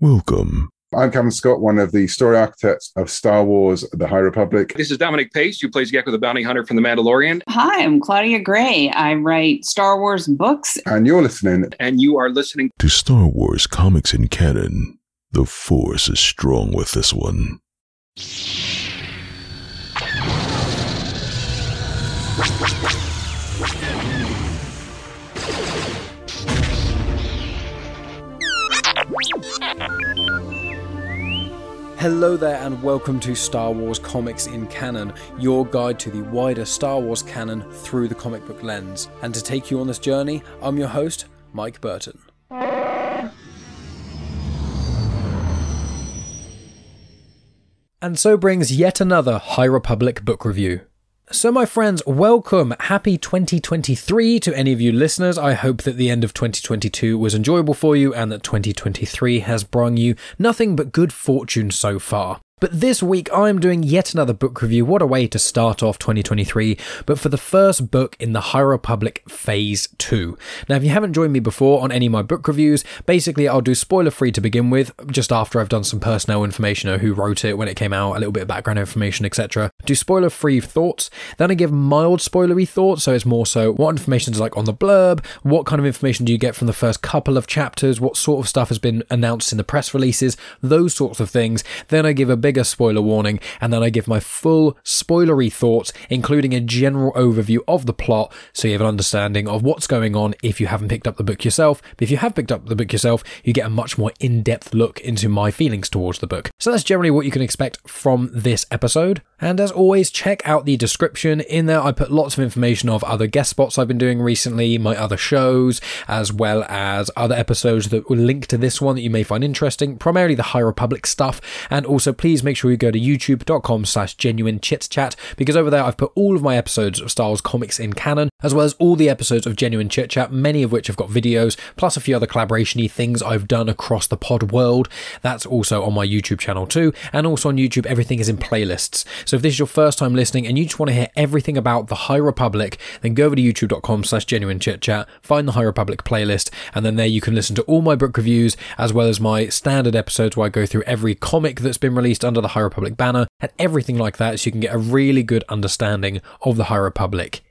Welcome. I'm Kevin Scott, one of the story architects of Star Wars The High Republic. This is Dominic Pace, who plays Gekko the Bounty Hunter from The Mandalorian. Hi, I'm Claudia Gray. I write Star Wars books. And you're listening. And you are listening to Star Wars Comics in Canon. The Force is strong with this one. Hello there, and welcome to Star Wars Comics in Canon, your guide to the wider Star Wars canon through the comic book lens. And to take you on this journey, I'm your host, Mike Burton. And so brings yet another High Republic book review. So, my friends, welcome. Happy 2023 to any of you listeners. I hope that the end of 2022 was enjoyable for you and that 2023 has brought you nothing but good fortune so far. But this week I'm doing yet another book review. What a way to start off 2023, but for the first book in the High Republic Phase 2. Now, if you haven't joined me before on any of my book reviews, basically I'll do spoiler free to begin with, just after I've done some personnel information or who wrote it, when it came out, a little bit of background information, etc. Do spoiler free thoughts, then I give mild spoilery thoughts, so it's more so what information is like on the blurb, what kind of information do you get from the first couple of chapters, what sort of stuff has been announced in the press releases, those sorts of things. Then I give a bigger spoiler warning, and then I give my full spoilery thoughts, including a general overview of the plot, so you have an understanding of what's going on if you haven't picked up the book yourself. But if you have picked up the book yourself, you get a much more in depth look into my feelings towards the book. So that's generally what you can expect from this episode. And as always, check out the description. In there, I put lots of information of other guest spots I've been doing recently, my other shows, as well as other episodes that will link to this one that you may find interesting, primarily the High Republic stuff. And also, please make sure you go to youtube.com slash genuine chit chat because over there I've put all of my episodes of Star Wars comics in canon, as well as all the episodes of genuine chit chat, many of which have got videos, plus a few other collaboration things I've done across the pod world. That's also on my YouTube channel too. And also on YouTube, everything is in playlists. So if this is your first time listening and you just want to hear everything about the High Republic, then go over to youtube.com slash genuine chit chat, find the High Republic playlist, and then there you can listen to all my book reviews, as well as my standard episodes where I go through every comic that's been released under the High Republic banner and everything like that so you can get a really good understanding of the High Republic.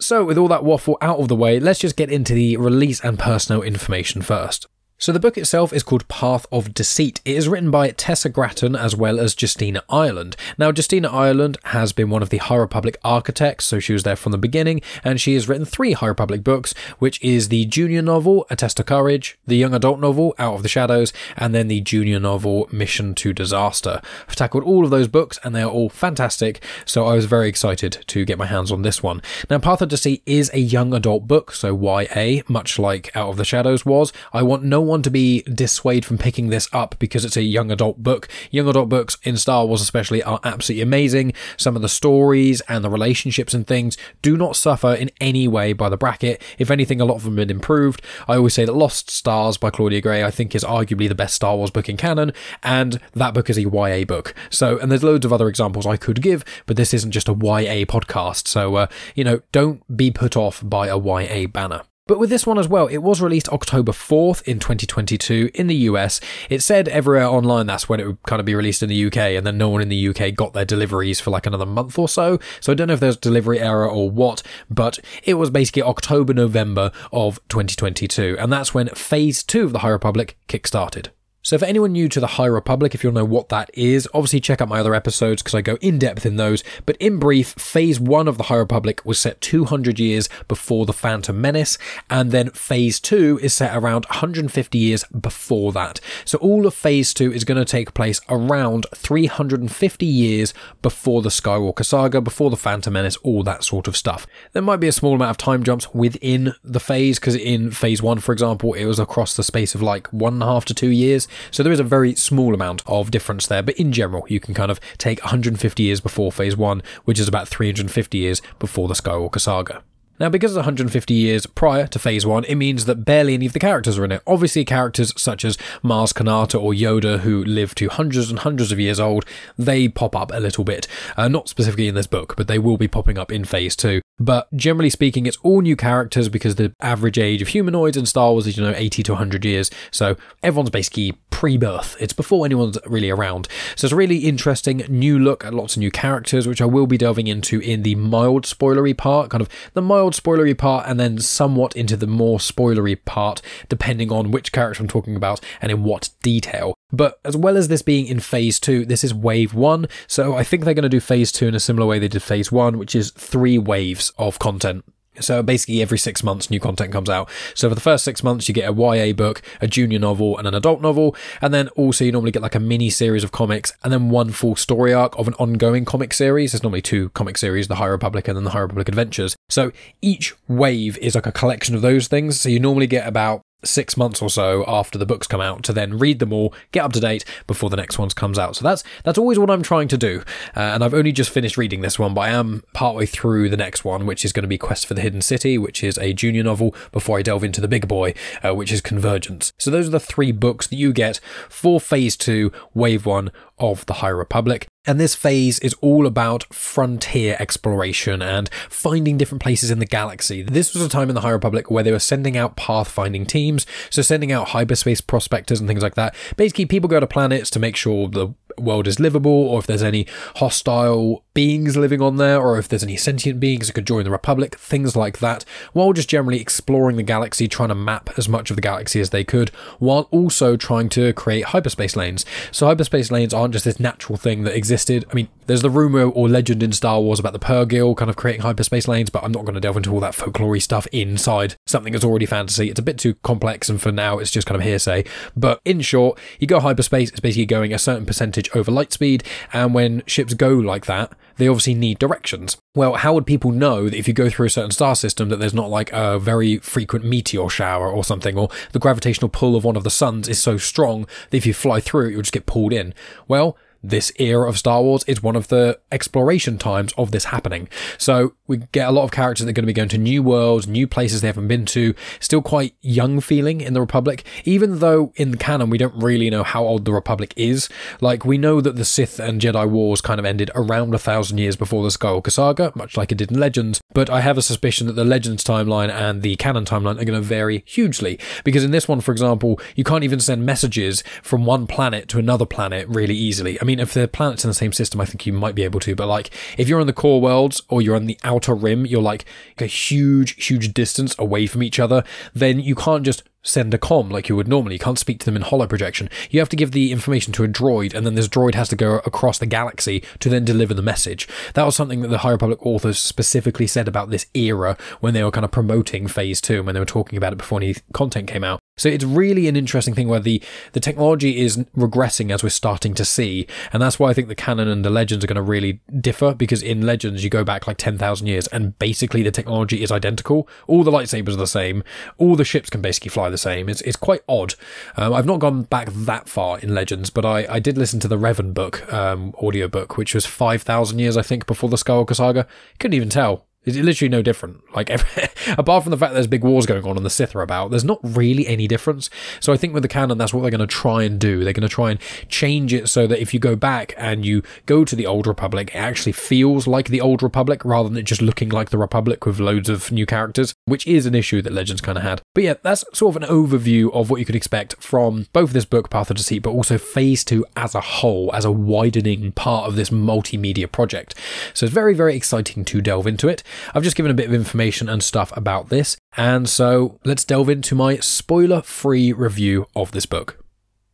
So, with all that waffle out of the way, let's just get into the release and personal information first. So the book itself is called Path of Deceit. It is written by Tessa Gratton as well as Justina Ireland. Now, Justina Ireland has been one of the High Republic architects, so she was there from the beginning, and she has written three High Republic books, which is the junior novel, A Test of Courage, the young adult novel, Out of the Shadows, and then the junior novel, Mission to Disaster. I've tackled all of those books, and they are all fantastic, so I was very excited to get my hands on this one. Now, Path of Deceit is a young adult book, so YA, much like Out of the Shadows was. I want no one to be dissuaded from picking this up because it's a young adult book. Young adult books in Star Wars, especially, are absolutely amazing. Some of the stories and the relationships and things do not suffer in any way by the bracket. If anything, a lot of them have been improved. I always say that Lost Stars by Claudia Gray, I think, is arguably the best Star Wars book in canon, and that book is a YA book. So, and there's loads of other examples I could give, but this isn't just a YA podcast. So, uh, you know, don't be put off by a YA banner. But with this one as well, it was released October 4th in 2022 in the US. It said everywhere online that's when it would kind of be released in the UK, and then no one in the UK got their deliveries for like another month or so. So I don't know if there's delivery error or what, but it was basically October, November of 2022, and that's when Phase 2 of the High Republic kickstarted. So, for anyone new to the High Republic, if you want to know what that is, obviously check out my other episodes because I go in depth in those. But in brief, Phase 1 of the High Republic was set 200 years before the Phantom Menace, and then Phase 2 is set around 150 years before that. So, all of Phase 2 is going to take place around 350 years before the Skywalker Saga, before the Phantom Menace, all that sort of stuff. There might be a small amount of time jumps within the phase because in Phase 1, for example, it was across the space of like one and a half to two years. So there is a very small amount of difference there, but in general, you can kind of take 150 years before Phase 1, which is about 350 years before the Skywalker Saga. Now, because it's 150 years prior to Phase 1, it means that barely any of the characters are in it. Obviously, characters such as Maz Kanata or Yoda, who live to hundreds and hundreds of years old, they pop up a little bit. Uh, not specifically in this book, but they will be popping up in Phase 2. But generally speaking, it's all new characters because the average age of humanoids in Star Wars is, you know, 80 to 100 years. So everyone's basically pre birth. It's before anyone's really around. So it's a really interesting new look at lots of new characters, which I will be delving into in the mild spoilery part, kind of the mild spoilery part, and then somewhat into the more spoilery part, depending on which character I'm talking about and in what detail. But as well as this being in phase two, this is wave one. So I think they're going to do phase two in a similar way they did phase one, which is three waves of content. So basically, every six months, new content comes out. So for the first six months, you get a YA book, a junior novel, and an adult novel. And then also, you normally get like a mini series of comics and then one full story arc of an ongoing comic series. There's normally two comic series, The High Republic and then The High Republic Adventures. So each wave is like a collection of those things. So you normally get about six months or so after the books come out to then read them all, get up to date before the next ones comes out. So that's that's always what I'm trying to do. Uh, and I've only just finished reading this one, but I am partway through the next one, which is going to be Quest for the Hidden City, which is a junior novel. Before I delve into the big boy, uh, which is Convergence. So those are the three books that you get for Phase Two, Wave One of the High Republic. And this phase is all about frontier exploration and finding different places in the galaxy. This was a time in the High Republic where they were sending out pathfinding teams, so sending out hyperspace prospectors and things like that. Basically, people go to planets to make sure the world is livable, or if there's any hostile beings living on there, or if there's any sentient beings that could join the Republic, things like that, while just generally exploring the galaxy, trying to map as much of the galaxy as they could, while also trying to create hyperspace lanes. So, hyperspace lanes aren't just this natural thing that existed. I mean, there's the rumor or legend in Star Wars about the Purrgil kind of creating hyperspace lanes, but I'm not going to delve into all that folklore stuff inside something that's already fantasy. It's a bit too complex, and for now, it's just kind of hearsay. But in short, you go hyperspace, it's basically going a certain percentage over light speed, and when ships go like that, they obviously need directions. Well, how would people know that if you go through a certain star system that there's not like a very frequent meteor shower or something, or the gravitational pull of one of the suns is so strong that if you fly through it, you'll just get pulled in? Well, this era of Star Wars is one of the exploration times of this happening. So we get a lot of characters that are going to be going to new worlds, new places they haven't been to, still quite young feeling in the Republic, even though in the canon we don't really know how old the Republic is. Like we know that the Sith and Jedi Wars kind of ended around a thousand years before the Skywalker Saga, much like it did in Legends, but I have a suspicion that the Legends timeline and the canon timeline are going to vary hugely. Because in this one, for example, you can't even send messages from one planet to another planet really easily. I mean, if the planets in the same system, I think you might be able to. But like, if you're on the core worlds or you're on the outer rim, you're like a huge, huge distance away from each other. Then you can't just send a com like you would normally. You can't speak to them in holo projection. You have to give the information to a droid, and then this droid has to go across the galaxy to then deliver the message. That was something that the High Republic authors specifically said about this era when they were kind of promoting Phase 2 and when they were talking about it before any content came out. So it's really an interesting thing where the, the technology is regressing as we're starting to see. And that's why I think the canon and the legends are going to really differ because in legends, you go back like 10,000 years and basically the technology is identical. All the lightsabers are the same. All the ships can basically fly the same. It's, it's quite odd. Um, I've not gone back that far in legends, but I, I did listen to the Revan book, um, audio book, which was 5,000 years, I think, before the Skywalker saga. Couldn't even tell it's literally no different. Like, every, apart from the fact there's big wars going on and the Sith are about, there's not really any difference. So I think with the canon, that's what they're going to try and do. They're going to try and change it so that if you go back and you go to the Old Republic, it actually feels like the Old Republic rather than it just looking like the Republic with loads of new characters, which is an issue that Legends kind of had. But yeah, that's sort of an overview of what you could expect from both this book, Path of Deceit, but also Phase 2 as a whole, as a widening part of this multimedia project. So it's very, very exciting to delve into it. I've just given a bit of information and stuff about this, and so let's delve into my spoiler free review of this book.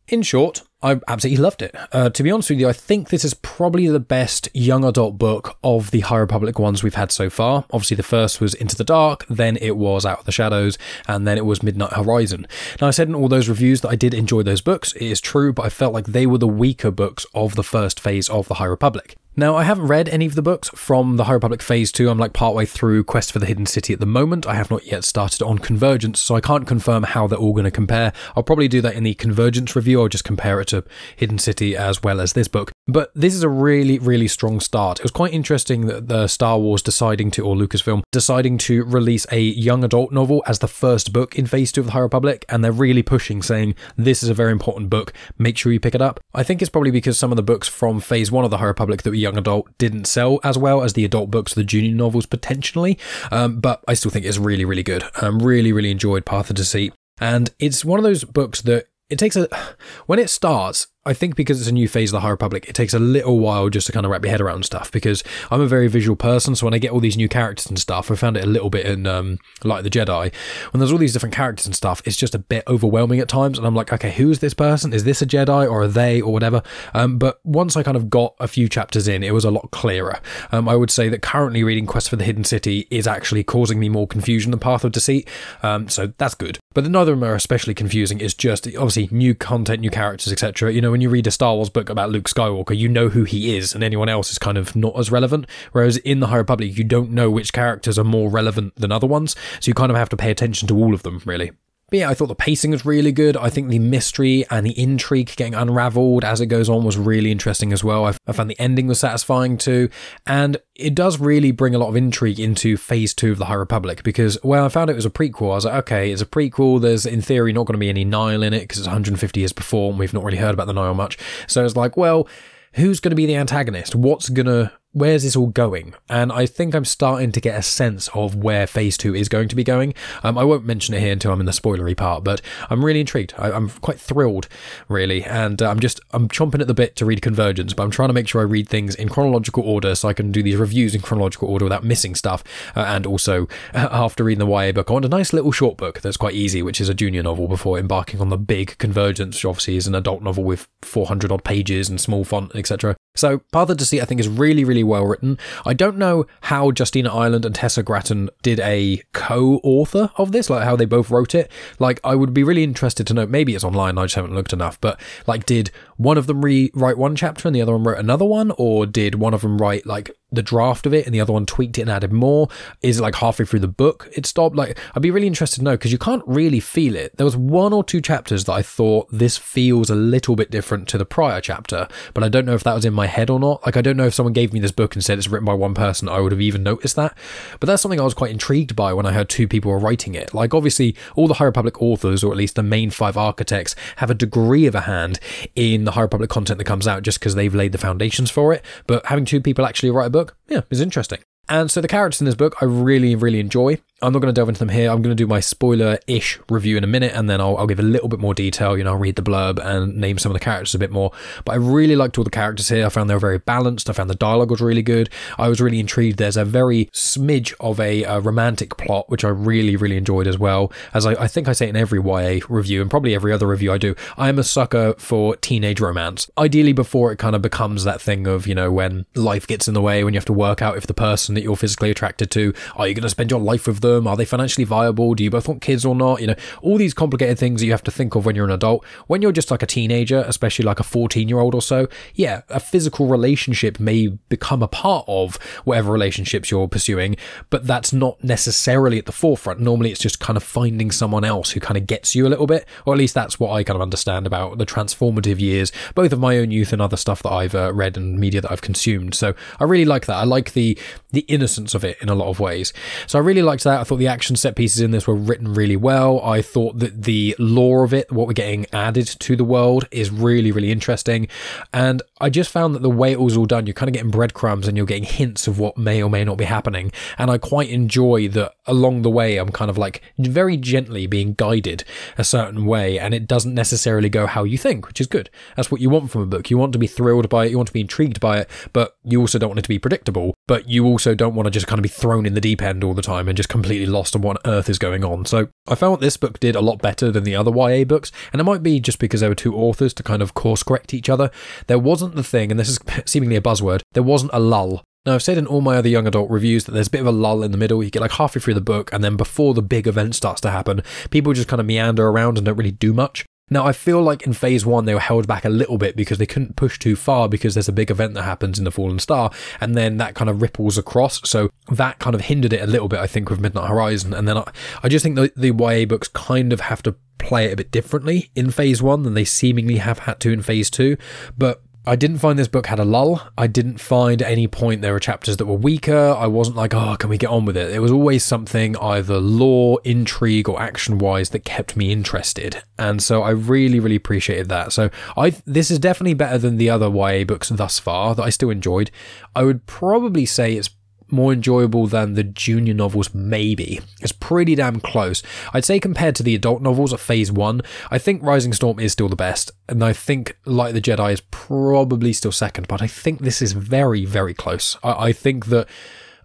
In short, I absolutely loved it. Uh, to be honest with you, I think this is probably the best young adult book of the High Republic ones we've had so far. Obviously, the first was Into the Dark, then it was Out of the Shadows, and then it was Midnight Horizon. Now, I said in all those reviews that I did enjoy those books. It is true, but I felt like they were the weaker books of the first phase of the High Republic. Now, I haven't read any of the books from the High Republic Phase 2. I'm like partway through Quest for the Hidden City at the moment. I have not yet started on Convergence, so I can't confirm how they're all going to compare. I'll probably do that in the Convergence review or just compare it to Hidden City as well as this book. But this is a really, really strong start. It was quite interesting that the Star Wars deciding to, or Lucasfilm, deciding to release a young adult novel as the first book in Phase 2 of the High Republic, and they're really pushing, saying, this is a very important book, make sure you pick it up. I think it's probably because some of the books from Phase 1 of the High Republic that were young adult didn't sell as well as the adult books, the junior novels potentially. Um, but I still think it's really, really good. Um, really, really enjoyed Path of Deceit. And it's one of those books that it takes a when it starts I think because it's a new phase of the High Republic, it takes a little while just to kind of wrap your head around stuff. Because I'm a very visual person, so when I get all these new characters and stuff, I found it a little bit in um, like the Jedi. When there's all these different characters and stuff, it's just a bit overwhelming at times, and I'm like, okay, who's this person? Is this a Jedi or are they or whatever? Um, but once I kind of got a few chapters in, it was a lot clearer. Um, I would say that currently reading Quest for the Hidden City is actually causing me more confusion than Path of Deceit, um, so that's good. But neither of them are especially confusing. It's just obviously new content, new characters, etc. You know, when you read a Star Wars book about Luke Skywalker, you know who he is, and anyone else is kind of not as relevant. Whereas in the High Republic, you don't know which characters are more relevant than other ones, so you kind of have to pay attention to all of them, really. But yeah, I thought the pacing was really good. I think the mystery and the intrigue getting unraveled as it goes on was really interesting as well. I found the ending was satisfying too. And it does really bring a lot of intrigue into phase two of the High Republic because, well, I found it was a prequel. I was like, okay, it's a prequel. There's in theory not going to be any Nihil in it because it's 150 years before and we've not really heard about the Nihil much. So it's like, well, who's going to be the antagonist? What's going to where's this all going? And I think I'm starting to get a sense of where phase two is going to be going. Um, I won't mention it here until I'm in the spoilery part, but I'm really intrigued. I, am quite thrilled, really. And uh, I'm just, I'm chomping at the bit to read Convergence, but I'm trying to make sure I read things in chronological order so I can do these reviews in chronological order without missing stuff. Uh, and also, uh, after reading the YA book, I want a nice little short book that's quite easy, which is a junior novel before embarking on the big Convergence, which obviously is an adult novel with 400 odd pages and small font, etc. So, Path of Deceit, I think, is really, really well written. I don't know how Justina Ireland and Tessa Gratton did a co author of this, like how they both wrote it. Like, I would be really interested to know, maybe it's online, I just haven't looked enough, but like, did one of them rewrite one chapter and the other one wrote another one? Or did one of them write like the draft of it and the other one tweaked it and added more? Is it like halfway through the book it stopped? Like, I'd be really interested to know because you can't really feel it. There was one or two chapters that I thought this feels a little bit different to the prior chapter, but I don't know if that was in my head or not. Like, I don't know if someone gave me this book and said it's written by one person, I would have even noticed that. But that's something I was quite intrigued by when I heard two people were writing it. Like, obviously, all the High Republic authors, or at least the main five architects, have a degree of a hand in the High Republic content that comes out just because they've laid the foundations for it. But having two people actually write a book, yeah, is interesting. And so the characters in this book I really, really enjoy. I'm not going to delve into them here. I'm going to do my spoiler ish review in a minute and then I'll, I'll, give a little bit more detail. You know, I'll read the blurb and name some of the characters a bit more. But I really liked all the characters here. I found they were very balanced. I found the dialogue was really good. I was really intrigued. There's a very smidge of a, a romantic plot, which I really, really enjoyed as well. As I, I think I say in every YA review and probably every other review I do, I am a sucker for teenage romance. Ideally, before it kind of becomes that thing of, you know, when life gets in the way, when you have to work out if the person that you're physically attracted to, are you going to spend your life with them? Them? Are they financially viable? Do you both want kids or not? You know, all these complicated things that you have to think of when you're an adult. When you're just like a teenager, especially like a 14 year old or so, yeah, a physical relationship may become a part of whatever relationships you're pursuing, but that's not necessarily at the forefront. Normally, it's just kind of finding someone else who kind of gets you a little bit, or at least that's what I kind of understand about the transformative years, both of my own youth and other stuff that I've uh, read and media that I've consumed. So I really like that. I like the the innocence of it in a lot of ways. So I really liked that. I thought the action set pieces in this were written really well. I thought that the lore of it, what we're getting added to the world, is really, really interesting. And I just found that the way it was all done, you're kind of getting breadcrumbs and you're getting hints of what may or may not be happening. And I quite enjoy that along the way, I'm kind of like very gently being guided a certain way, and it doesn't necessarily go how you think, which is good. That's what you want from a book. You want to be thrilled by it, you want to be intrigued by it, but you also don't want it to be predictable. But you also don't want to just kind of be thrown in the deep end all the time and just completely lost on what on earth is going on. So I found this book did a lot better than the other YA books, and it might be just because there were two authors to kind of course correct each other. There wasn't the thing, and this is seemingly a buzzword, there wasn't a lull. Now, I've said in all my other young adult reviews that there's a bit of a lull in the middle. You get like halfway through the book, and then before the big event starts to happen, people just kind of meander around and don't really do much. Now, I feel like in phase one, they were held back a little bit because they couldn't push too far because there's a big event that happens in the Fallen Star, and then that kind of ripples across. So that kind of hindered it a little bit, I think, with Midnight Horizon. And then I, I just think the, the YA books kind of have to play it a bit differently in phase one than they seemingly have had to in phase two. But I didn't find this book had a lull. I didn't find at any point there were chapters that were weaker. I wasn't like, oh, can we get on with it? It was always something either lore, intrigue, or action wise that kept me interested. And so I really, really appreciated that. So I this is definitely better than the other YA books thus far that I still enjoyed. I would probably say it's more enjoyable than the junior novels, maybe. It's pretty damn close. I'd say compared to the adult novels of Phase 1, I think Rising Storm is still the best, and I think Light the Jedi is probably still second, but I think this is very, very close. I, I think that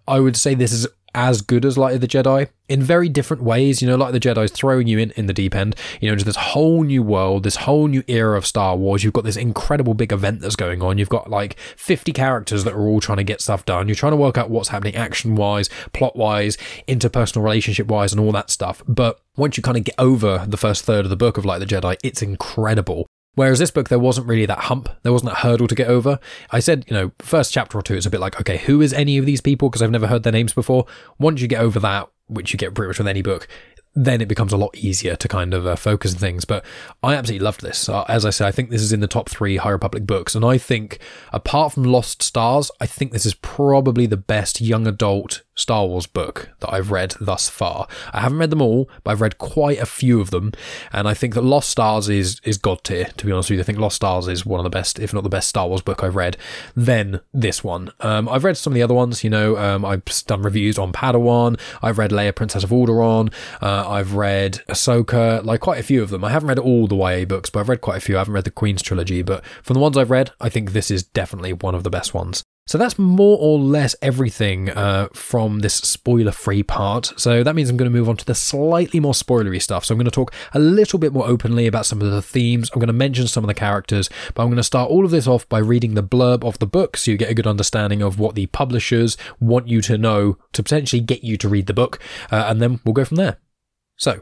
I would say this is as good as Light of the Jedi in very different ways. You know, Light of the Jedi is throwing you in, in the deep end, you know, into this whole new world, this whole new era of Star Wars. You've got this incredible big event that's going on. You've got like 50 characters that are all trying to get stuff done. You're trying to work out what's happening action wise, plot wise, interpersonal relationship wise, and all that stuff. But once you kind of get over the first third of the book of Light of the Jedi, it's incredible. Whereas this book, there wasn't really that hump. There wasn't a hurdle to get over. I said, you know, first chapter or two, it's a bit like, okay, who is any of these people? Because I've never heard their names before. Once you get over that, which you get pretty much with any book, then it becomes a lot easier to kind of uh, focus on things. But I absolutely loved this. Uh, as I say, I think this is in the top three High Republic books. And I think, apart from Lost Stars, I think this is probably the best young adult Star Wars book that I've read thus far. I haven't read them all, but I've read quite a few of them, and I think that Lost Stars is is god tier. To be honest with you, I think Lost Stars is one of the best, if not the best, Star Wars book I've read. Then this one. Um, I've read some of the other ones. You know, um, I've done reviews on Padawan. I've read Leia, Princess of Alderaan. Uh, I've read Ahsoka. Like quite a few of them. I haven't read all the YA books, but I've read quite a few. I haven't read the Queen's trilogy, but from the ones I've read, I think this is definitely one of the best ones. So that's more or less everything uh, from this spoiler free part. So that means I'm going to move on to the slightly more spoilery stuff. So I'm going to talk a little bit more openly about some of the themes. I'm going to mention some of the characters, but I'm going to start all of this off by reading the blurb of the book so you get a good understanding of what the publishers want you to know to potentially get you to read the book. Uh, and then we'll go from there. So,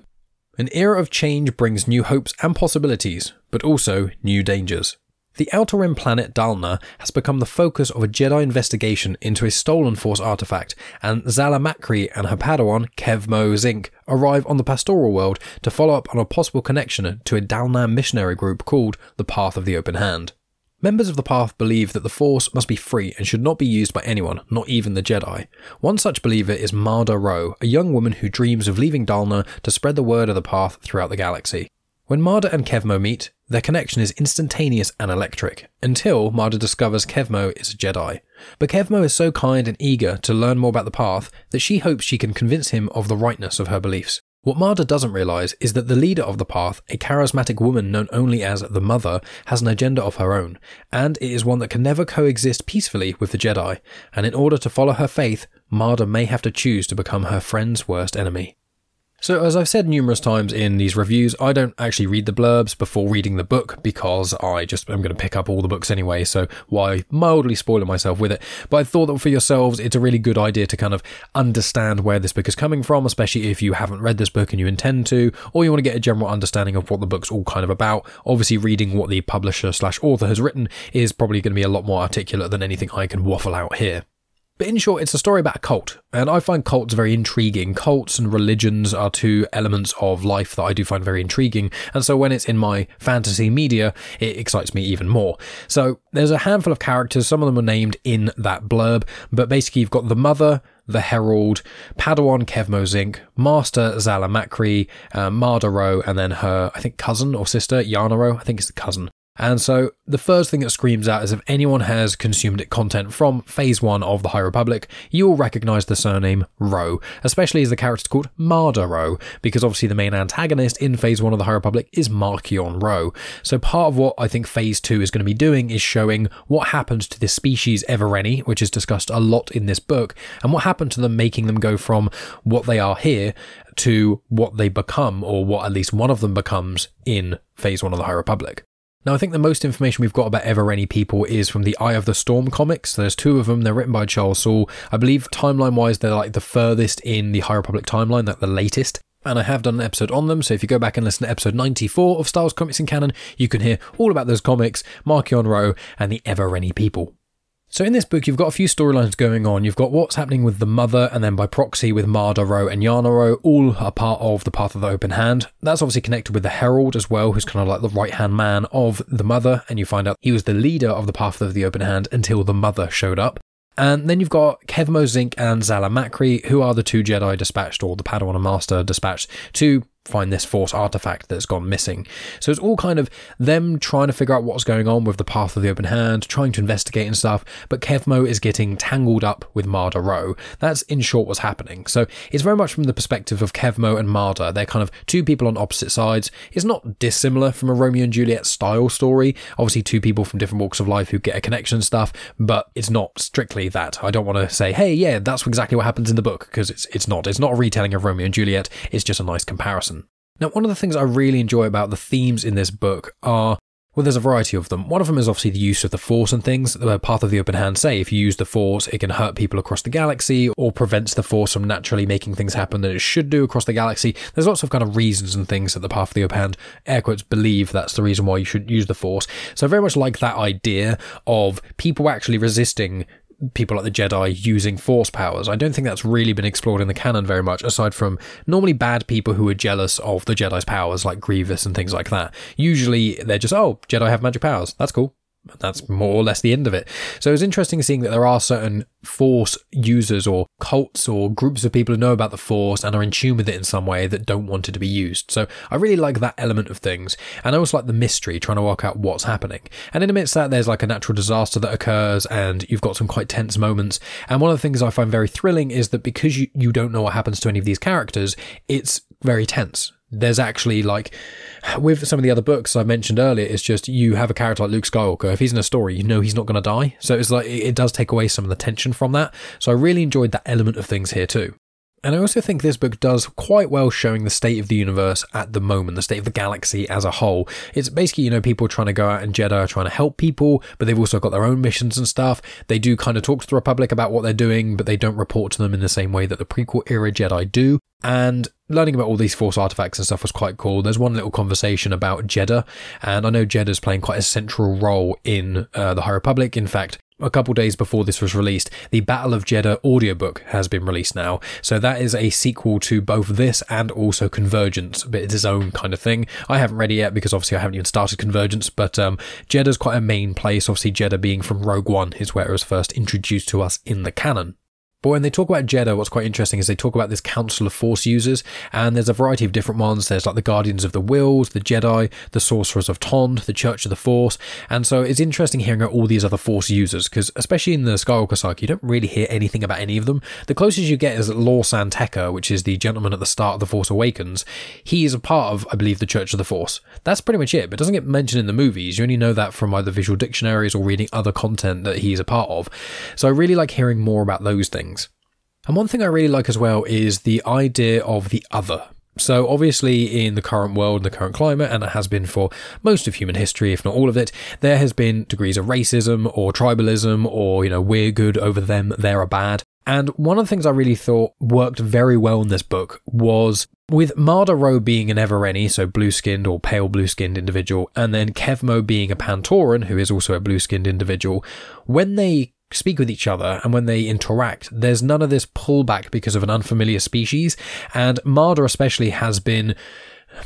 an era of change brings new hopes and possibilities, but also new dangers. The Outer Rim planet Dalna has become the focus of a Jedi investigation into a stolen Force artifact, and Zallah Macri and her Padawan, Kevmo Zink, arrive on the pastoral world to follow up on a possible connection to a Dalna missionary group called the Path of the Open Hand. Members of the Path believe that the Force must be free and should not be used by anyone, not even the Jedi. One such believer is Marda Ro, a young woman who dreams of leaving Dalna to spread the word of the Path throughout the galaxy. When Marda and Kevmo meet, their connection is instantaneous and electric, until Marda discovers Kevmo is a Jedi. But Kevmo is so kind and eager to learn more about the path that she hopes she can convince him of the rightness of her beliefs. What Marda doesn't realise is that the leader of the path, a charismatic woman known only as the Mother, has an agenda of her own, and it is one that can never coexist peacefully with the Jedi, and in order to follow her faith, Marda may have to choose to become her friend's worst enemy. So, as I've said numerous times in these reviews, I don't actually read the blurbs before reading the book because I just am going to pick up all the books anyway, so why mildly spoiling myself with it? But I thought that for yourselves, it's a really good idea to kind of understand where this book is coming from, especially if you haven't read this book and you intend to, or you want to get a general understanding of what the book's all kind of about. Obviously, reading what the publisher slash author has written is probably going to be a lot more articulate than anything I can waffle out here. But in short, it's a story about a cult, and I find cults very intriguing. Cults and religions are two elements of life that I do find very intriguing, and so when it's in my fantasy media, it excites me even more. So there's a handful of characters, some of them are named in that blurb, but basically you've got the mother, the Herald, Padawan Kevmo Zink, Master Zallah Macri, uh, Marda Ro, and then her, I think, cousin or sister, Yana Ro, I think it's the cousin. And so the first thing that screams out is if anyone has consumed content from Phase 1 of the High Republic, you will recognize the surname Ro, especially as the character's called Marda Ro, because obviously the main antagonist in Phase 1 of the High Republic is Marchion Ro. So part of what I think Phase 2 is going to be doing is showing what happened to this species Evereni, which is discussed a lot in this book, and what happened to them making them go from what they are here to what they become, or what at least one of them becomes in Phase 1 of the High Republic. Now, I think the most information we've got about Evereni people is from the Eye of the Storm comics. There's two of them. They're written by Charles Soule. I believe timeline wise, they're like the furthest in the High Republic timeline, like the latest. And I have done an episode on them, so if you go back and listen to episode 94 of Wars Comics in Canon, you can hear all about those comics, Marchion Ro, and the Evereni people. So in this book, you've got a few storylines going on. You've got what's happening with the Mother, and then by proxy with Marda Ro and Yana Ro, all are part of the Path of the Open Hand. That's obviously connected with the Herald as well, who's kind of like the right hand man of the Mother, and you find out he was the leader of the Path of the Open Hand until the Mother showed up. And then you've got Kevmo Zink and Zallah Macri, who are the two Jedi dispatched, or the Padawan and Master dispatched, to find this force artifact that's gone missing. So it's all kind of them trying to figure out what's going on with the path of the open hand, trying to investigate and stuff, but Kevmo is getting tangled up with Marda Ro. That's in short what's happening. So it's very much from the perspective of Kevmo and Marda. They're kind of two people on opposite sides. It's not dissimilar from a Romeo and Juliet style story. Obviously two people from different walks of life who get a connection and stuff, but it's not strictly that. I don't want to say, hey, yeah, that's exactly what happens in the book, because it's it's not. It's not a retelling of Romeo and Juliet. It's just a nice comparison. Now, one of the things I really enjoy about the themes in this book are well, there's a variety of them. One of them is obviously the use of the Force and things. The Path of the Open Hand say if you use the Force, it can hurt people across the galaxy or prevents the Force from naturally making things happen that it should do across the galaxy. There's lots of kind of reasons and things that the Path of the Open Hand, air quotes, believe that's the reason why you should use the Force. So I very much like that idea of people actually resisting people like the Jedi using force powers. I don't think that's really been explored in the canon very much, aside from normally bad people who are jealous of the Jedi's powers, like Grievous and things like that. Usually they're just, oh, Jedi have magic powers. That's cool that's more or less the end of it. So it's interesting seeing that there are certain Force users or cults or groups of people who know about the Force and are in tune with it in some way that don't want it to be used. So I really like that element of things. And I also like the mystery, trying to work out what's happening. And in amidst that, there's like a natural disaster that occurs and you've got some quite tense moments. And one of the things I find very thrilling is that because you, you don't know what happens to any of these characters, it's very tense there's actually like with some of the other books I mentioned earlier, it's just you have a character like Luke Skywalker. If he's in a story, you know he's not going to die. So it's like it does take away some of the tension from that. So I really enjoyed that element of things here too. And I also think this book does quite well showing the state of the universe at the moment, the state of the galaxy as a whole. It's basically, you know, people trying to go out and Jedi are trying to help people, but they've also got their own missions and stuff. They do kind of talk to the Republic about what they're doing, but they don't report to them in the same way that the prequel era Jedi do. And learning about all these force artifacts and stuff was quite cool. There's one little conversation about Jedha, and I know Jedha's playing quite a central role in uh, the High Republic. In fact, a couple days before this was released, the Battle of Jedha audiobook has been released now. So that is a sequel to both this and also Convergence, but it's its own kind of thing. I haven't read it yet because obviously I haven't even started Convergence, but um, Jedha's quite a main place. Obviously, Jedha being from Rogue One is where it was first introduced to us in the canon. But when they talk about Jedha, what's quite interesting is they talk about this council of Force users, and there's a variety of different ones. There's like the Guardians of the Whills, the Jedi, the Sorcerers of Tond, the Church of the Force, and so it's interesting hearing about all these other Force users because, especially in the Skywalker saga, you don't really hear anything about any of them. The closest you get is Lor San Tekka, which is the gentleman at the start of the Force Awakens. He is a part of, I believe, the Church of the Force. That's pretty much it, but it doesn't get mentioned in the movies. You only know that from either visual dictionaries or reading other content that he's a part of. So I really like hearing more about those things. And one thing I really like as well is the idea of the other. So, obviously, in the current world, and the current climate, and it has been for most of human history, if not all of it, there has been degrees of racism or tribalism or, you know, we're good over them, they're bad. And one of the things I really thought worked very well in this book was with Marda Ro being an Evereni, so blue skinned or pale blue skinned individual, and then Kevmo being a Pantoran, who is also a blue skinned individual, when they speak with each other and when they interact, there's none of this pullback because of an unfamiliar species. And Marda especially has been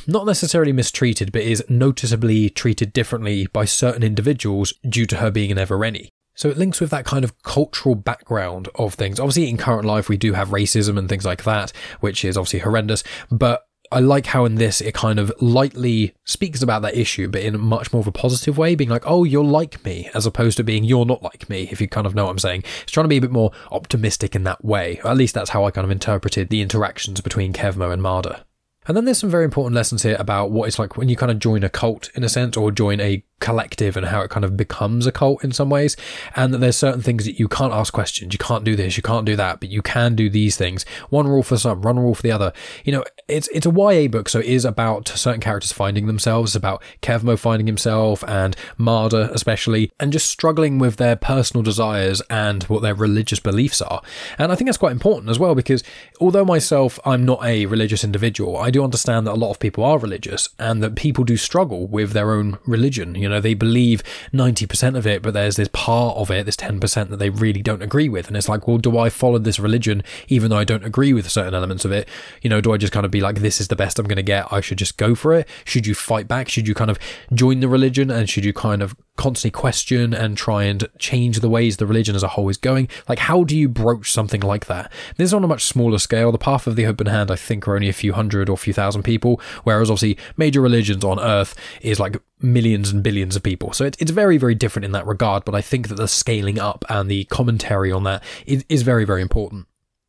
not necessarily mistreated, but is noticeably treated differently by certain individuals due to her being an Evereni. So it links with that kind of cultural background of things. Obviously, in current life, we do have racism and things like that, which is obviously horrendous. But I like how in this it kind of lightly speaks about that issue, but in much more of a positive way, being like, oh, you're like me, as opposed to being you're not like me, if you kind of know what I'm saying. It's trying to be a bit more optimistic in that way. At least that's how I kind of interpreted the interactions between Kevmo and Marda. And then there's some very important lessons here about what it's like when you kind of join a cult in a sense, or join a collective and how it kind of becomes a cult in some ways. And that there's certain things that you can't ask questions. You can't do this, you can't do that, but you can do these things. One rule for some, one rule for the other. You know, it's it's a YA book, so it is about certain characters finding themselves. It's about Kevmo finding himself and Marda especially, and just struggling with their personal desires and what their religious beliefs are. And I think that's quite important as well because although myself I'm not a religious individual, I do understand that a lot of people are religious and that people do struggle with their own religion You know, they believe 90% of it, but there's this part of it, this 10% that they really don't agree with. And it's like, well, do I follow this religion even though I don't agree with certain elements of it? You know, do I just kind of be like, this is the best I'm going to get? I should just go for it? Should you fight back? Should you kind of join the religion and should you kind of constantly question and try and change the ways the religion as a whole is going? Like, how do you broach something like that? This is on a much smaller scale. The Path of the Open Hand, I think, are only a few hundred or a few thousand people, whereas obviously major religions on Earth is like millions and billions of people. So it, it's very, very different in that regard. But I think that the scaling up and the commentary on that is, is very, very important.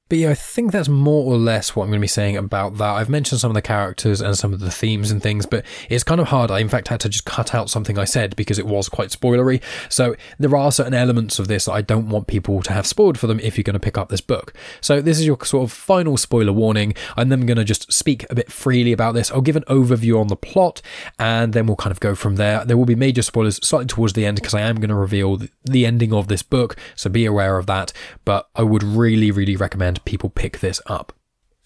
But yeah, I think that's more or less what I'm going to be saying about that. I've mentioned some of the characters and some of the themes and things, but it's kind of hard. I, in fact, had to just cut out something I said because it was quite spoilery. So there are certain elements of this that I don't want people to have spoiled for them if you're going to pick up this book. So this is your sort of final spoiler warning. I'm then going to just speak a bit freely about this. I'll give an overview on the plot and then we'll kind of go from there. There will be major spoilers slightly towards the end because I am going to reveal the ending of this book. So be aware of that. But I would really, really recommend people pick this up.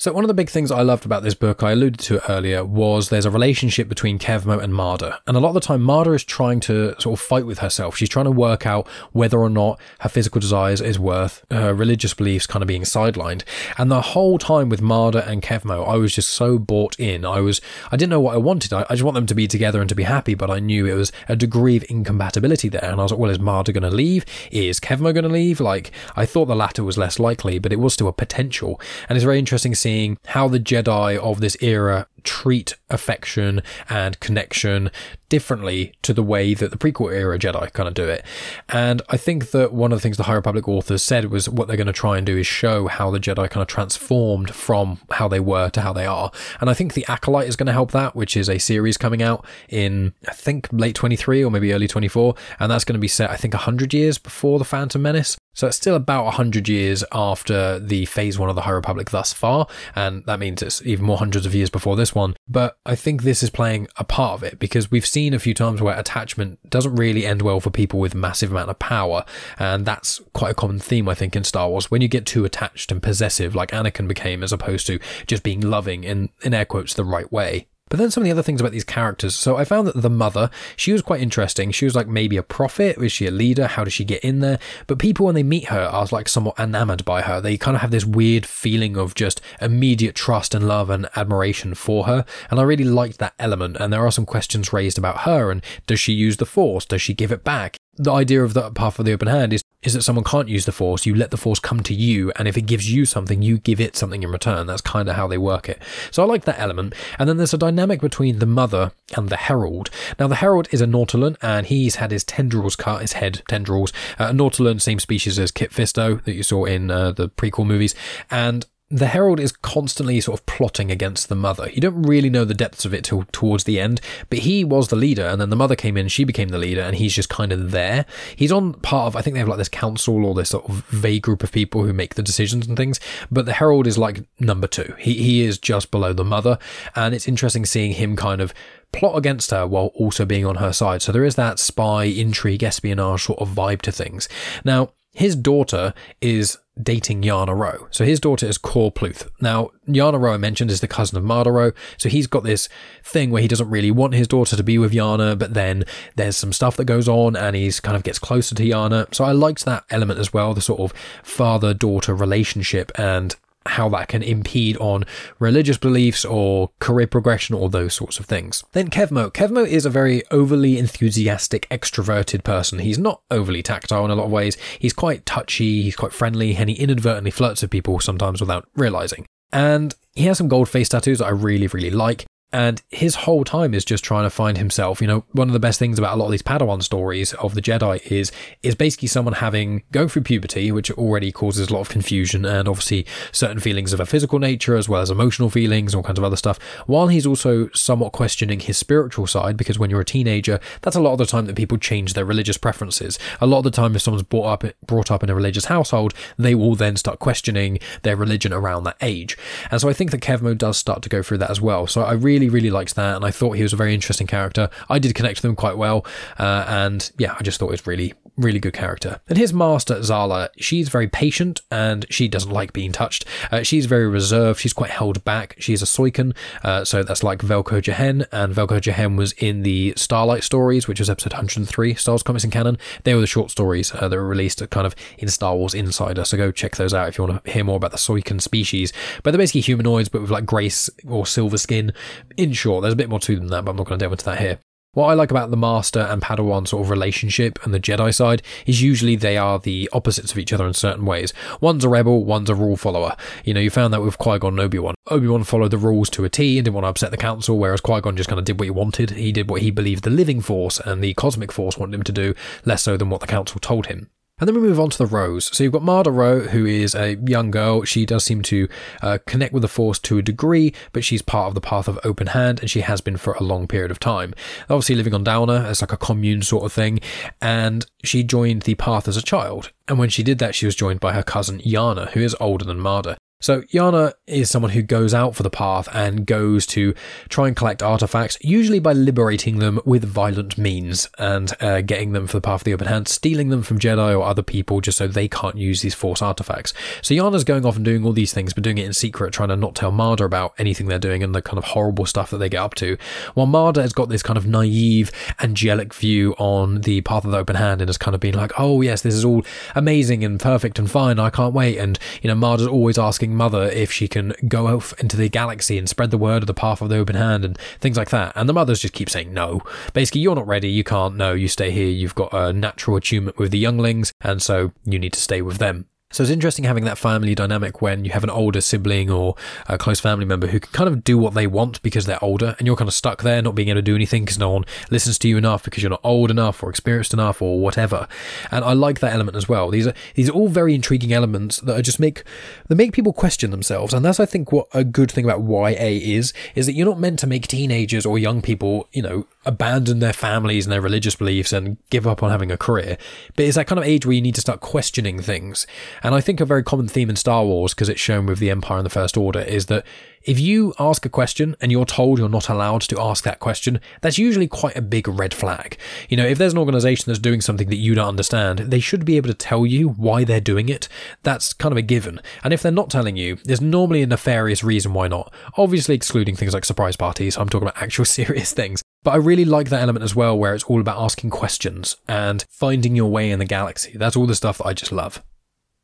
So one of the big things I loved about this book, I alluded to it earlier, was there's a relationship between Kevmo and Marda. And a lot of the time, Marda is trying to sort of fight with herself. She's trying to work out whether or not her physical desires is worth her religious beliefs kind of being sidelined. And the whole time with Marda and Kevmo, I was just so bought in. I was, I didn't know what I wanted. I, I just want them to be together and to be happy, but I knew it was a degree of incompatibility there. And I was like, well, is Marda going to leave? Is Kevmo going to leave? Like, I thought the latter was less likely, but it was still a potential. And it's very interesting seeing seeing how the Jedi of this era treat affection and connection differently to the way that the prequel era Jedi kind of do it. And I think that one of the things the High Republic authors said was what they're going to try and do is show how the Jedi kind of transformed from how they were to how they are. And I think The Acolyte is going to help that, which is a series coming out in, I think, late 23 or maybe early 24. And that's going to be set, I think, 100 years before The Phantom Menace. So it's still about 100 years after the phase one of the High Republic thus far. And that means it's even more hundreds of years before this one. But I think this is playing a part of it because we've seen a few times where attachment doesn't really end well for people with massive amount of power. And that's quite a common theme, I think, in Star Wars. When you get too attached and possessive, like Anakin became, as opposed to just being loving in, in air quotes the right way. But then some of the other things about these characters. So I found that the mother, she was quite interesting. She was like maybe a prophet. Was she a leader? How does she get in there? But people, when they meet her, are like somewhat enamored by her. They kind of have this weird feeling of just immediate trust and love and admiration for her. And I really liked that element. And there are some questions raised about her. And does she use the force? Does she give it back? The idea of the path of the open hand is is that someone can't use the force. You let the force come to you and if it gives you something you give it something in return. That's kind of how they work it. So i like that element. And then there's a dynamic between the mother and the herald. Now the herald is a nautolan and he's had his tendrils cut his head tendrils. Uh, nautolan same species as kit fisto that you saw in uh, the prequel movies. And the Herald is constantly sort of plotting against the mother. You don't really know the depths of it till towards the end, but he was the leader, and then the mother came in, she became the leader, and he's just kind of there. He's on part of, I think they have like this council or this sort of vague group of people who make the decisions and things, but the Herald is like number two. He, he is just below the mother, and it's interesting seeing him kind of plot against her while also being on her side. So there is that spy, intrigue, espionage sort of vibe to things. Now, his daughter is dating Yana Ro. So his daughter is Kor Pluth. Now, Yana Ro, I mentioned, is the cousin of Marda Ro. So he's got this thing where he doesn't really want his daughter to be with Yana, but then there's some stuff that goes on and he's kind of gets closer to Yana. So I liked that element as well, the sort of father daughter relationship and how that can impede on religious beliefs or career progression or those sorts of things. Then Kevmo. Kevmo is a very overly enthusiastic, extroverted person. He's not overly tactile in a lot of ways. He's quite touchy, he's quite friendly, and he inadvertently flirts with people sometimes without realizing. And he has some gold face tattoos that I really, really like. And his whole time is just trying to find himself. You know, one of the best things about a lot of these Padawan stories of the Jedi is is basically someone having going through puberty, which already causes a lot of confusion and obviously certain feelings of a physical nature as well as emotional feelings and all kinds of other stuff. While he's also somewhat questioning his spiritual side, because when you're a teenager, that's a lot of the time that people change their religious preferences. A lot of the time, if someone's brought up brought up in a religious household, they will then start questioning their religion around that age. And so I think that Kevmo does start to go through that as well. So I really really, really liked that, and I thought he was a very interesting character. I did connect with him quite well, uh, and yeah, I just thought it was really, Really good character. And his master, Zallah, she's very patient and she doesn't like being touched. Uh, she's very reserved. She's quite held back. She's a Soikan, uh, so that's like Velko Jahen. And Velko Jahen was in the Starlight stories, which was episode 103, Star Wars Comics and Canon. They were the short stories uh, that were released kind of in Star Wars Insider. So go check those out if you want to hear more about the Soikan species. But they're basically humanoids, but with like grace or silver skin. In short, there's a bit more to them than that, but I'm not going to delve into that here. What I like about the Master and Padawan sort of relationship and the Jedi side is usually they are the opposites of each other in certain ways. One's a rebel, one's a rule follower. You know, you found that with Qui Gon and Obi Wan. Obi Wan followed the rules to a T and didn't want to upset the Council, whereas Qui Gon just kind of did what he wanted. He did what he believed the living force and the cosmic force wanted him to do, less so than what the Council told him. And then we move on to the Rose. So you've got Marda Ro, who is a young girl. She does seem to uh, connect with the Force to a degree, but she's part of the Path of Open Hand, and she has been for a long period of time. Obviously, living on Dalna as like a commune sort of thing, and she joined the Path as a child. And when she did that, she was joined by her cousin Yana, who is older than Marda. So Yana is someone who goes out for the path and goes to try and collect artifacts, usually by liberating them with violent means and uh, getting them for the path of the open hand, stealing them from Jedi or other people just so they can't use these Force artifacts. So Yana's going off and doing all these things, but doing it in secret, trying to not tell Marda about anything they're doing and the kind of horrible stuff that they get up to. While Marda has got this kind of naive, angelic view on the path of the open hand and has kind of been like, oh yes, this is all amazing and perfect and fine. I can't wait. And you know, Marda's always asking mother if she can go off into the galaxy and spread the word of the path of the open hand and things like that. And the mothers just keep saying no. Basically, you're not ready. You can't. No, you stay here. You've got a natural attunement with the younglings, and so you need to stay with them. So it's interesting having that family dynamic when you have an older sibling or a close family member who can kind of do what they want because they're older and you're kind of stuck there not being able to do anything because no one listens to you enough because you're not old enough or experienced enough or whatever. And I like that element as well. These are these are all very intriguing elements that are just make that make people question themselves. And that's I think what a good thing about YA is is that you're not meant to make teenagers or young people, you know, abandon their families and their religious beliefs and give up on having a career. But it's that kind of age where you need to start questioning things. And I think a very common theme in Star Wars, because it's shown with the Empire and the First Order, is that if you ask a question and you're told you're not allowed to ask that question, that's usually quite a big red flag. You know, if there's an organization that's doing something that you don't understand, they should be able to tell you why they're doing it. That's kind of a given. And if they're not telling you, there's normally a nefarious reason why not. Obviously, excluding things like surprise parties, I'm talking about actual serious things. But I really like that element as well, where it's all about asking questions and finding your way in the galaxy. That's all the stuff that I just love.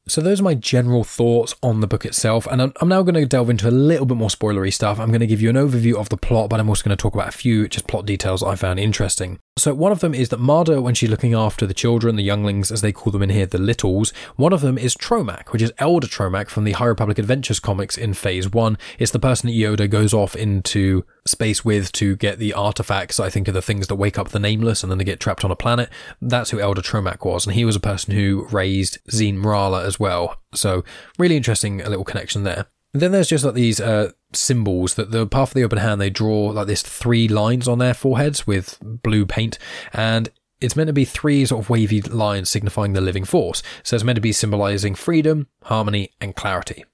So those are my general thoughts on the book itself, and I'm, I'm now going to delve into a little bit more spoilery stuff. I'm going to give you an overview of the plot, but I'm also going to talk about a few just plot details I found interesting. So one of them is that Marda, when she's looking after the children, the younglings, as they call them in here, the littles, one of them is Tromak, which is Elder Tromak from the High Republic Adventures comics in Phase 1. It's the person that Yoda goes off into space with to get the artifacts, I think are the things that wake up the Nameless and then they get trapped on a planet. That's who Elder Tromak was, and he was a person who raised Zeen Mrala as well. So really interesting a little connection there. And then there's just like these uh, symbols that the path of the open hand they draw like this three lines on their foreheads with blue paint, and it's meant to be three sort of wavy lines signifying the living force. So it's meant to be symbolizing freedom, harmony, and clarity.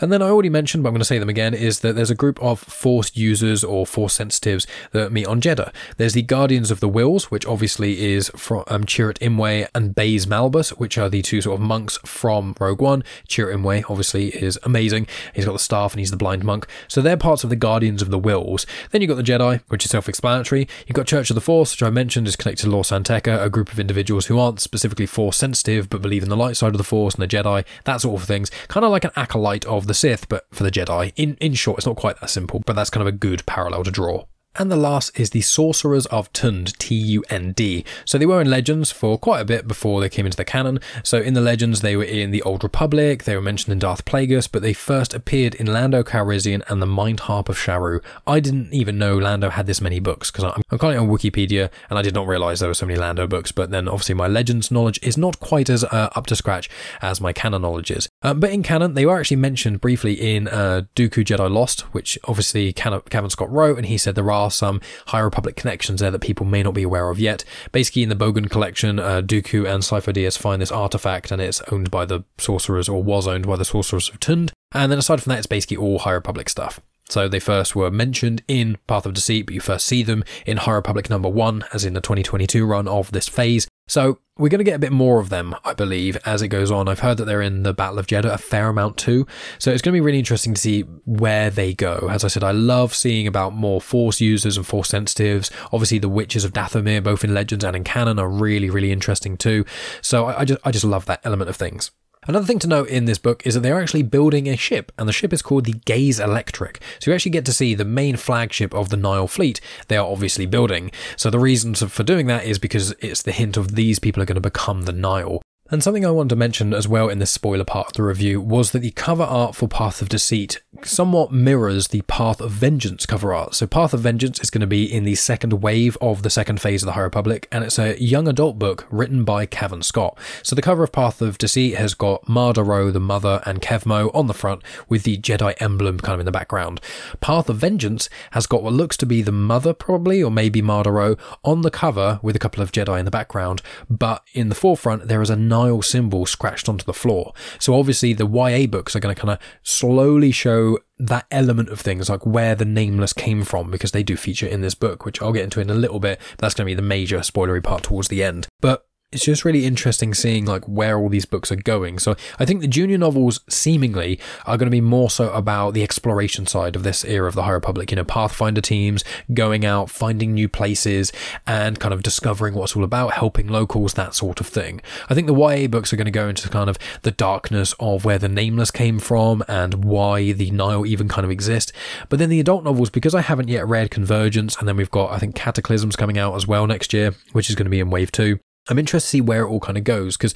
And then I already mentioned, but I'm going to say them again, is that there's a group of Force users or Force sensitives that meet on Jedha. There's the Guardians of the Whills, which obviously is from um, Chirrut Imwe and Baze Malbus, which are the two sort of monks from Rogue One. Chirrut Imwe obviously is amazing. He's got the staff and he's the blind monk. So they're parts of the Guardians of the Whills. Then you've got the Jedi, which is self-explanatory. You've got Church of the Force, which I mentioned is connected to Lor San Tekka, a group of individuals who aren't specifically Force sensitive, but believe in the light side of the Force and the Jedi, that sort of things. Kind of like an acolyte of the Sith, but for the Jedi. In in short, it's not quite that simple, but that's kind of a good parallel to draw. And the last is the Sorcerers of Tund, T U N D. So they were in Legends for quite a bit before they came into the canon. So in the Legends, they were in the Old Republic, they were mentioned in Darth Plagueis, but they first appeared in Lando Calrissian and the Mind Harp of Sharu. I didn't even know Lando had this many books because I'm, I'm currently on Wikipedia and I did not realize there were so many Lando books. But then obviously my Legends knowledge is not quite as uh, up to scratch as my canon knowledge is. Um, but in canon, they were actually mentioned briefly in uh, Dooku Jedi Lost, which obviously Cavan Scott wrote, and he said there are some High Republic connections there that people may not be aware of yet. Basically, in the Bogan collection, uh, Dooku and Sifo Dyas find this artifact, and it's owned by the sorcerers, or was owned by the sorcerers of Tund. And then aside from that, it's basically all High Republic stuff. So they first were mentioned in Path of Deceit, but you first see them in High Republic number one, as in the 2022 run of this phase. So we're going to get a bit more of them, I believe, as it goes on. I've heard that they're in the Battle of Jedha a fair amount too. So it's going to be really interesting to see where they go. As I said, I love seeing about more Force users and Force sensitives. Obviously, the Witches of Dathomir, both in Legends and in canon, are really, really interesting too. So I, I just, I just love that element of things. Another thing to note in this book is that they're actually building a ship, and the ship is called the Gaze Electric. So you actually get to see the main flagship of the Nihil fleet they are obviously building. So the reason for doing that is because it's the hint of these people are going to become the Nihil. And something I wanted to mention as well in this spoiler part of the review was that the cover art for Path of Deceit somewhat mirrors the Path of Vengeance cover art. So Path of Vengeance is going to be in the second wave of the second phase of the High Republic, and it's a young adult book written by Cavan Scott. So the cover of Path of Deceit has got Marda Ro, the mother, and Kevmo on the front with the Jedi emblem kind of in the background. Path of Vengeance has got what looks to be the mother probably, or maybe Marda Ro, on the cover with a couple of Jedi in the background, but in the forefront there is a Symbol scratched onto the floor. So obviously the YA books are going to kind of slowly show that element of things, like where the nameless came from, because they do feature in this book, which I'll get into in a little bit. that's going to be the major spoilery part towards the end. But it's just really interesting seeing like where all these books are going. So I think the junior novels seemingly are going to be more so about the exploration side of this era of the High Republic, you know, Pathfinder teams going out, finding new places and kind of discovering what's all about, helping locals, that sort of thing. I think the YA books are going to go into kind of the darkness of where the nameless came from and why the Nihil even kind of exist. But then the adult novels, because I haven't yet read Convergence and then we've got, I think, Cataclysms coming out as well next year, which is going to be in wave two. I'm interested to see where it all kind of goes because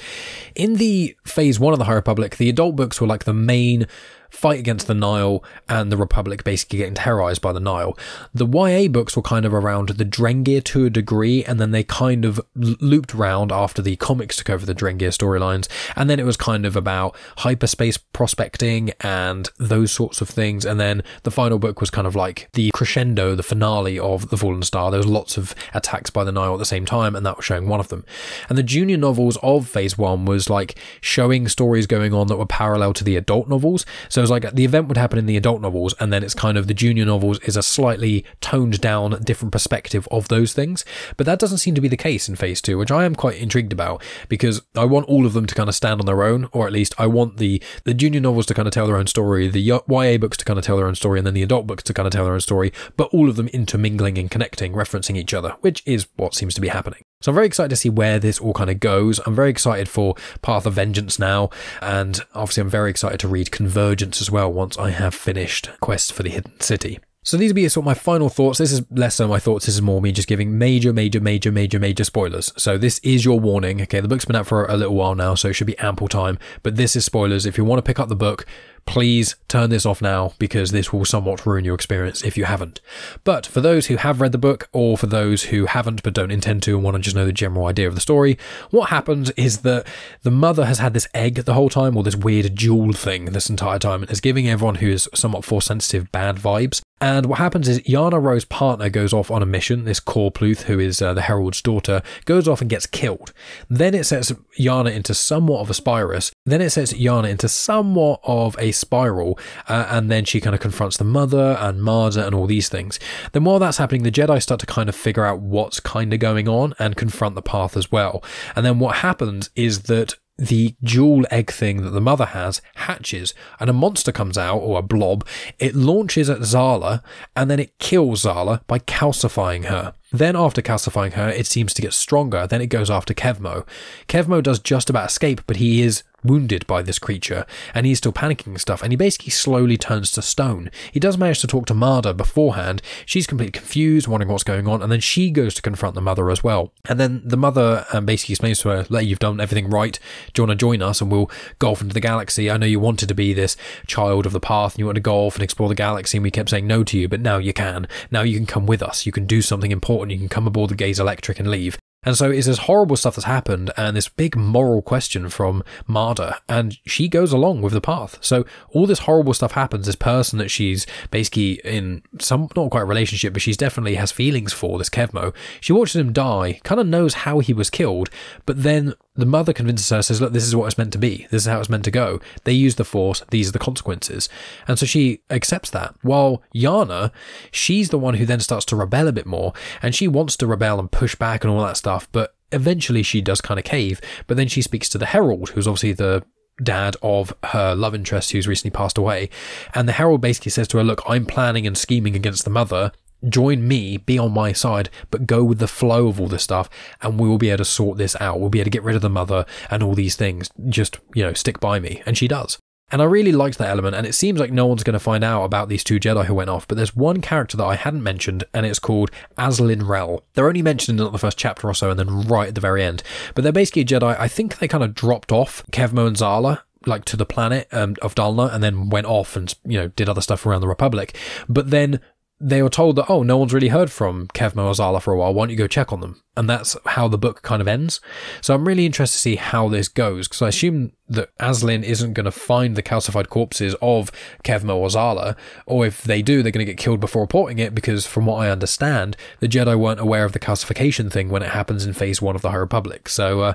in the phase one of the High Republic, the adult books were like the main fight against the Nihil and the Republic basically getting terrorized by the Nihil. The YA books were kind of around the Drengir to a degree, and then they kind of looped round after the comics took over the Drengir storylines, and then it was kind of about hyperspace prospecting and those sorts of things, and then the final book was kind of like the crescendo, the finale of The Fallen Star. There was lots of attacks by the Nihil at the same time, and that was showing one of them. And the junior novels of Phase 1 was like showing stories going on that were parallel to the adult novels. Was like the event would happen in the adult novels, and then it's kind of the junior novels is a slightly toned down, different perspective of those things. But that doesn't seem to be the case in Phase Two, which I am quite intrigued about because I want all of them to kind of stand on their own, or at least I want the the junior novels to kind of tell their own story, the YA books to kind of tell their own story, and then the adult books to kind of tell their own story, but all of them intermingling and connecting, referencing each other, which is what seems to be happening. So I'm very excited to see where this all kind of goes. I'm very excited for Path of Vengeance now, and obviously I'm very excited to read Convergence as well once I have finished Quest for the Hidden City. So these will be sort of my final thoughts. This is less so my thoughts. This is more me just giving major, major, major, major, major spoilers. So this is your warning. Okay, the book's been out for a little while now, so it should be ample time. But this is spoilers. If you want to pick up the book, please turn this off now because this will somewhat ruin your experience if you haven't. But for those who have read the book, or for those who haven't but don't intend to and want to just know the general idea of the story, what happens is that the mother has had this egg the whole time, or this weird jewel thing this entire time, and is giving everyone who is somewhat force sensitive bad vibes. And what happens is Yana Ro's partner goes off on a mission. This Corpluth, who is uh, the Herald's daughter, goes off and gets killed. Then it sets Yana into somewhat of a spiral. Then it sets Yana into somewhat of a spiral. Uh, and then she kind of confronts the mother and Marda and all these things. Then while that's happening, the Jedi start to kind of figure out what's kind of going on and confront the path as well. And then what happens is that the jewel egg thing that the mother has hatches and a monster comes out or a blob. It launches at Zallah and then it kills Zallah by calcifying her. Then, after calcifying her, it seems to get stronger. Then it goes after Kevmo. Kevmo does just about escape, but he is wounded by this creature, and he's still panicking and stuff, and he basically slowly turns to stone. He does manage to talk to Marda beforehand. She's completely confused, wondering what's going on, and then she goes to confront the mother as well. And then the mother um, basically explains to her, "Like you've done everything right. Do you want to join us, and we'll go off into the galaxy? I know you wanted to be this child of the path, and you want to go off and explore the galaxy, and we kept saying no to you, but now you can. Now you can come with us. You can do something important. You can come aboard the Gaze Electric and leave." And so it's this horrible stuff that's happened and this big moral question from Marda, and she goes along with the path. So all this horrible stuff happens. This person that she's basically in some, not quite a relationship, but she's definitely has feelings for, this Kevmo. She watches him die, kind of knows how he was killed, but then the mother convinces her, says, Look, this is what it's meant to be. This is how it's meant to go. They use the force. These are the consequences. And so she accepts that. While Yana, she's the one who then starts to rebel a bit more. And she wants to rebel and push back and all that stuff. But eventually she does kind of cave. But then she speaks to the Herald, who's obviously the dad of her love interest who's recently passed away. And the Herald basically says to her, Look, I'm planning and scheming against the mother join me, be on my side, but go with the flow of all this stuff, and we will be able to sort this out. We'll be able to get rid of the mother and all these things. Just, you know, stick by me. And she does. And I really liked that element, and it seems like no one's going to find out about these two Jedi who went off, but there's one character that I hadn't mentioned, and it's called Azlin Rell. They're only mentioned in the first chapter or so, and then right at the very end. But they're basically a Jedi. I think they kind of dropped off Kevmo and Zallah, like to the planet um, of Dalna, and then went off and, you know, did other stuff around the Republic. But then they were told that, oh, no one's really heard from Kevmo or Zallah for a while. Why don't you go check on them? And that's how the book kind of ends. So I'm really interested to see how this goes because I assume that Azlin isn't going to find the calcified corpses of Kevmo or Zallah, or if they do, they're going to get killed before reporting it because, from what I understand, the Jedi weren't aware of the calcification thing when it happens in Phase 1 of the High Republic. So, uh,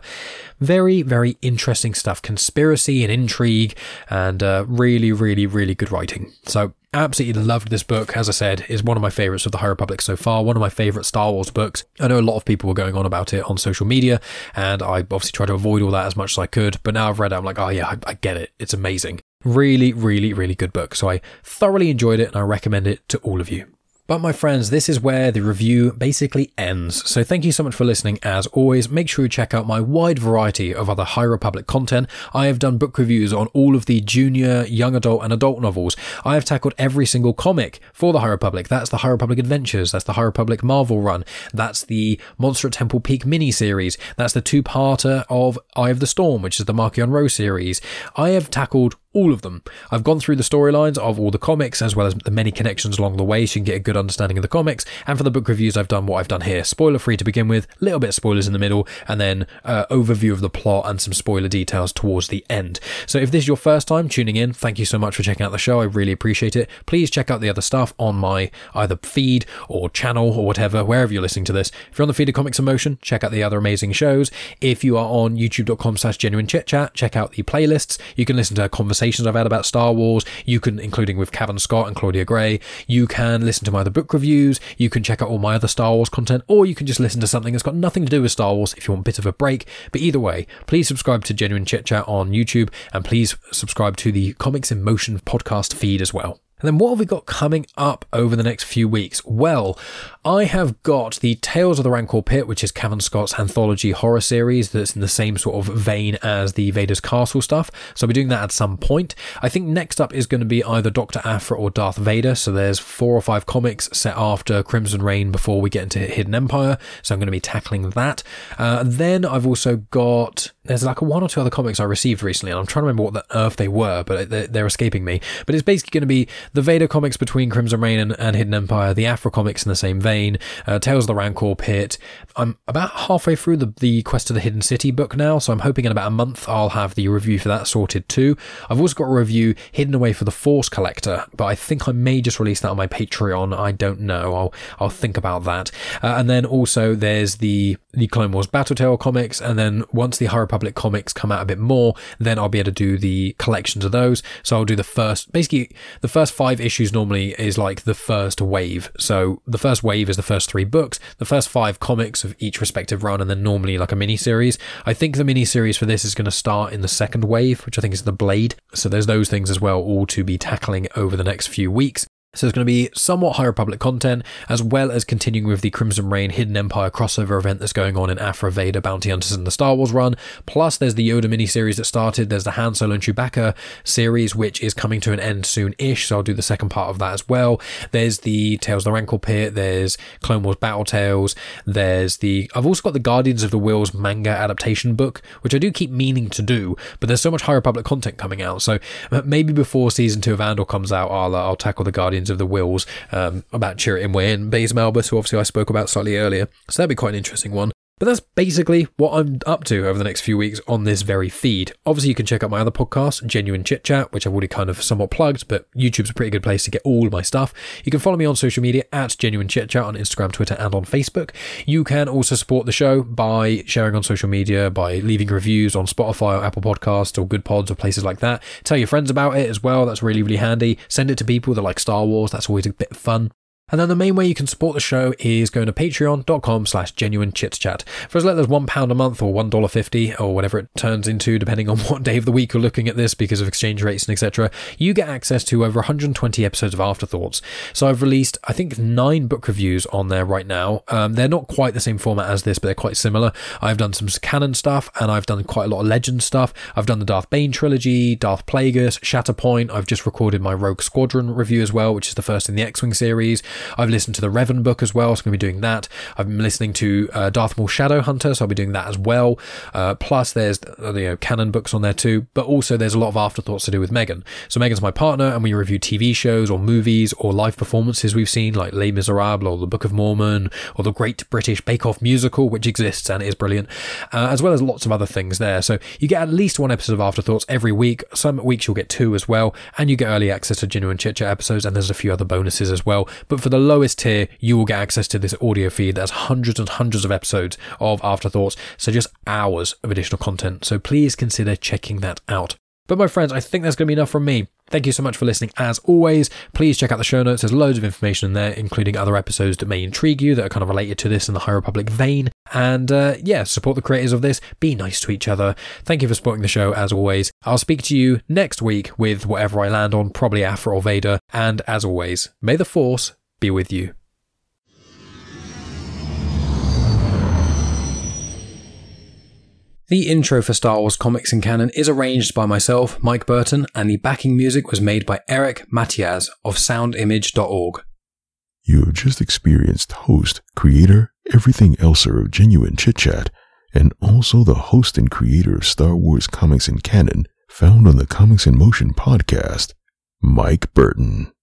very, very interesting stuff. Conspiracy and intrigue, and uh, really, really, really good writing. So, absolutely loved this book. As I said, is one of my favorites of the High Republic so far. One of my favorite Star Wars books. I know a lot of people were going on about it on social media, and I obviously tried to avoid all that as much as I could. But now I've read it, I'm like, oh yeah, I, I get it. It's amazing. Really, really, really good book. So I thoroughly enjoyed it, and I recommend it to all of you. But my friends, this is where the review basically ends. So thank you so much for listening. As always, make sure you check out my wide variety of other High Republic content. I have done book reviews on all of the junior, young adult, and adult novels. I have tackled every single comic for the High Republic. That's the High Republic Adventures. That's the High Republic Marvel run. That's the Monster at Temple Peak mini series. That's the two-parter of Eye of the Storm, which is the Marchion Ro series. I have tackled all of them. I've gone through the storylines of all the comics as well as the many connections along the way so you can get a good understanding of the comics. And for the book reviews, I've done what I've done here. Spoiler free to begin with, little bit of spoilers in the middle, and then uh, overview of the plot and some spoiler details towards the end. So if this is your first time tuning in, thank you so much for checking out the show. I really appreciate it. Please check out the other stuff on my either feed or channel or whatever, wherever you're listening to this. If you're on the feed of Comics in Motion, check out the other amazing shows. If you are on youtube.com slash genuine chit chat, check out the playlists. You can listen to conversations I've had about Star Wars. You can, including with Cavan Scott and Claudia Gray, you can listen to my other book reviews. You can check out all my other Star Wars content, or you can just listen to something that's got nothing to do with Star Wars if you want a bit of a break. But either way, please subscribe to Genuine Chit Chat on YouTube and please subscribe to the Comics in Motion podcast feed as well. And then what have we got coming up over the next few weeks? Well, I have got the Tales of the Rancor Pit, which is Cavan Scott's anthology horror series that's in the same sort of vein as the Vader's Castle stuff. So I'll be doing that at some point. I think next up is going to be either Dr. Aphra or Darth Vader. So there's four or five comics set after Crimson Reign before we get into Hidden Empire. So I'm going to be tackling that. Uh, then I've also got, there's like one or two other comics I received recently, and I'm trying to remember what the earth they were, but they're, they're escaping me. But it's basically going to be the Vader comics between Crimson Reign and, and Hidden Empire, the Aphra comics in the same vein, uh, Tales of the Rancor Pit. I'm about halfway through the, the Quest of the Hidden City book now, so I'm hoping in about a month I'll have the review for that sorted too. I've also got a review hidden away for the Force Collector, but I think I may just release that on my Patreon. I don't know. I'll I'll think about that. Uh, and then also there's the the Clone Wars Battletale comics, and then once the High Republic comics come out a bit more, then I'll be able to do the collections of those. So I'll do the first, basically the first five issues normally is like the first wave. So the first wave is the first three books, the first five comics of each respective run, and then normally like a mini series. I think the mini series for this is going to start in the second wave, which I think is the Blade. So there's those things as well, all to be tackling over the next few weeks. So there's going to be somewhat High Republic content, as well as continuing with the Crimson Reign Hidden Empire crossover event that's going on in Aphra Vader Bounty Hunters and the Star Wars run. Plus, there's the Yoda miniseries that started. There's the Han Solo and Chewbacca series, which is coming to an end soon-ish. So I'll do the second part of that as well. There's the Tales of the Rancor Pit. There's Clone Wars Battle Tales. There's the I've also got the Guardians of the Whills manga adaptation book, which I do keep meaning to do, but there's so much High Republic content coming out. So maybe before season two of Andor comes out, I'll uh, I'll tackle the Guardians of the Whills um, about Chirrut Îmwe and Baze Malbus, who obviously I spoke about slightly earlier. So that'd be quite an interesting one. But that's basically what I'm up to over the next few weeks on this very feed. Obviously, you can check out my other podcast, Genuine Chit Chat, which I've already kind of somewhat plugged, but YouTube's a pretty good place to get all my stuff. You can follow me on social media at Genuine Chit Chat on Instagram, Twitter, and on Facebook. You can also support the show by sharing on social media, by leaving reviews on Spotify or Apple Podcasts or Good Pods or places like that. Tell your friends about it as well. That's really, really handy. Send it to people that like Star Wars. That's always a bit fun. And then the main way you can support the show is going to patreon.com slash genuine chit chat. For as little as £1 a month or $1.50 or whatever it turns into, depending on what day of the week you're looking at this because of exchange rates and etc., you get access to over 120 episodes of Afterthoughts. So I've released, I think, nine book reviews on there right now. Um, they're not quite the same format as this, but they're quite similar. I've done some canon stuff and I've done quite a lot of legend stuff. I've done the Darth Bane trilogy, Darth Plagueis, Shatterpoint. I've just recorded my Rogue Squadron review as well, which is the first in the X Wing series. I've listened to the Revan book as well, so I'm going to be doing that. I've been listening to uh, Darth Maul Shadowhunter, so I'll be doing that as well. Uh, plus, there's uh, you know canon books on there too, but also there's a lot of afterthoughts to do with Megan. So Megan's my partner, and we review TV shows or movies or live performances we've seen, like Les Miserables or The Book of Mormon or the Great British Bake Off musical, which exists and is brilliant, uh, as well as lots of other things there. So you get at least one episode of Afterthoughts every week. Some weeks you'll get two as well, and you get early access to genuine chit chat episodes, and there's a few other bonuses as well. But for the lowest tier, you will get access to this audio feed that has hundreds and hundreds of episodes of Afterthoughts, so just hours of additional content. So please consider checking that out. But my friends, I think that's going to be enough from me. Thank you so much for listening. As always, please check out the show notes. There's loads of information in there, including other episodes that may intrigue you that are kind of related to this in the High Republic vein. And uh, yeah, support the creators of this. Be nice to each other. Thank you for supporting the show, as always. I'll speak to you next week with whatever I land on, probably Aphra or Vader. And as always, may the Force be with you. The intro for Star Wars Comics and Canon is arranged by myself, Mike Burton, and the backing music was made by Eric Matyas of soundimage.org. You have just experienced host, creator, everything elser of Genuine Chit Chat, and also the host and creator of Star Wars Comics and Canon, found on the Comics in Motion podcast, Mike Burton.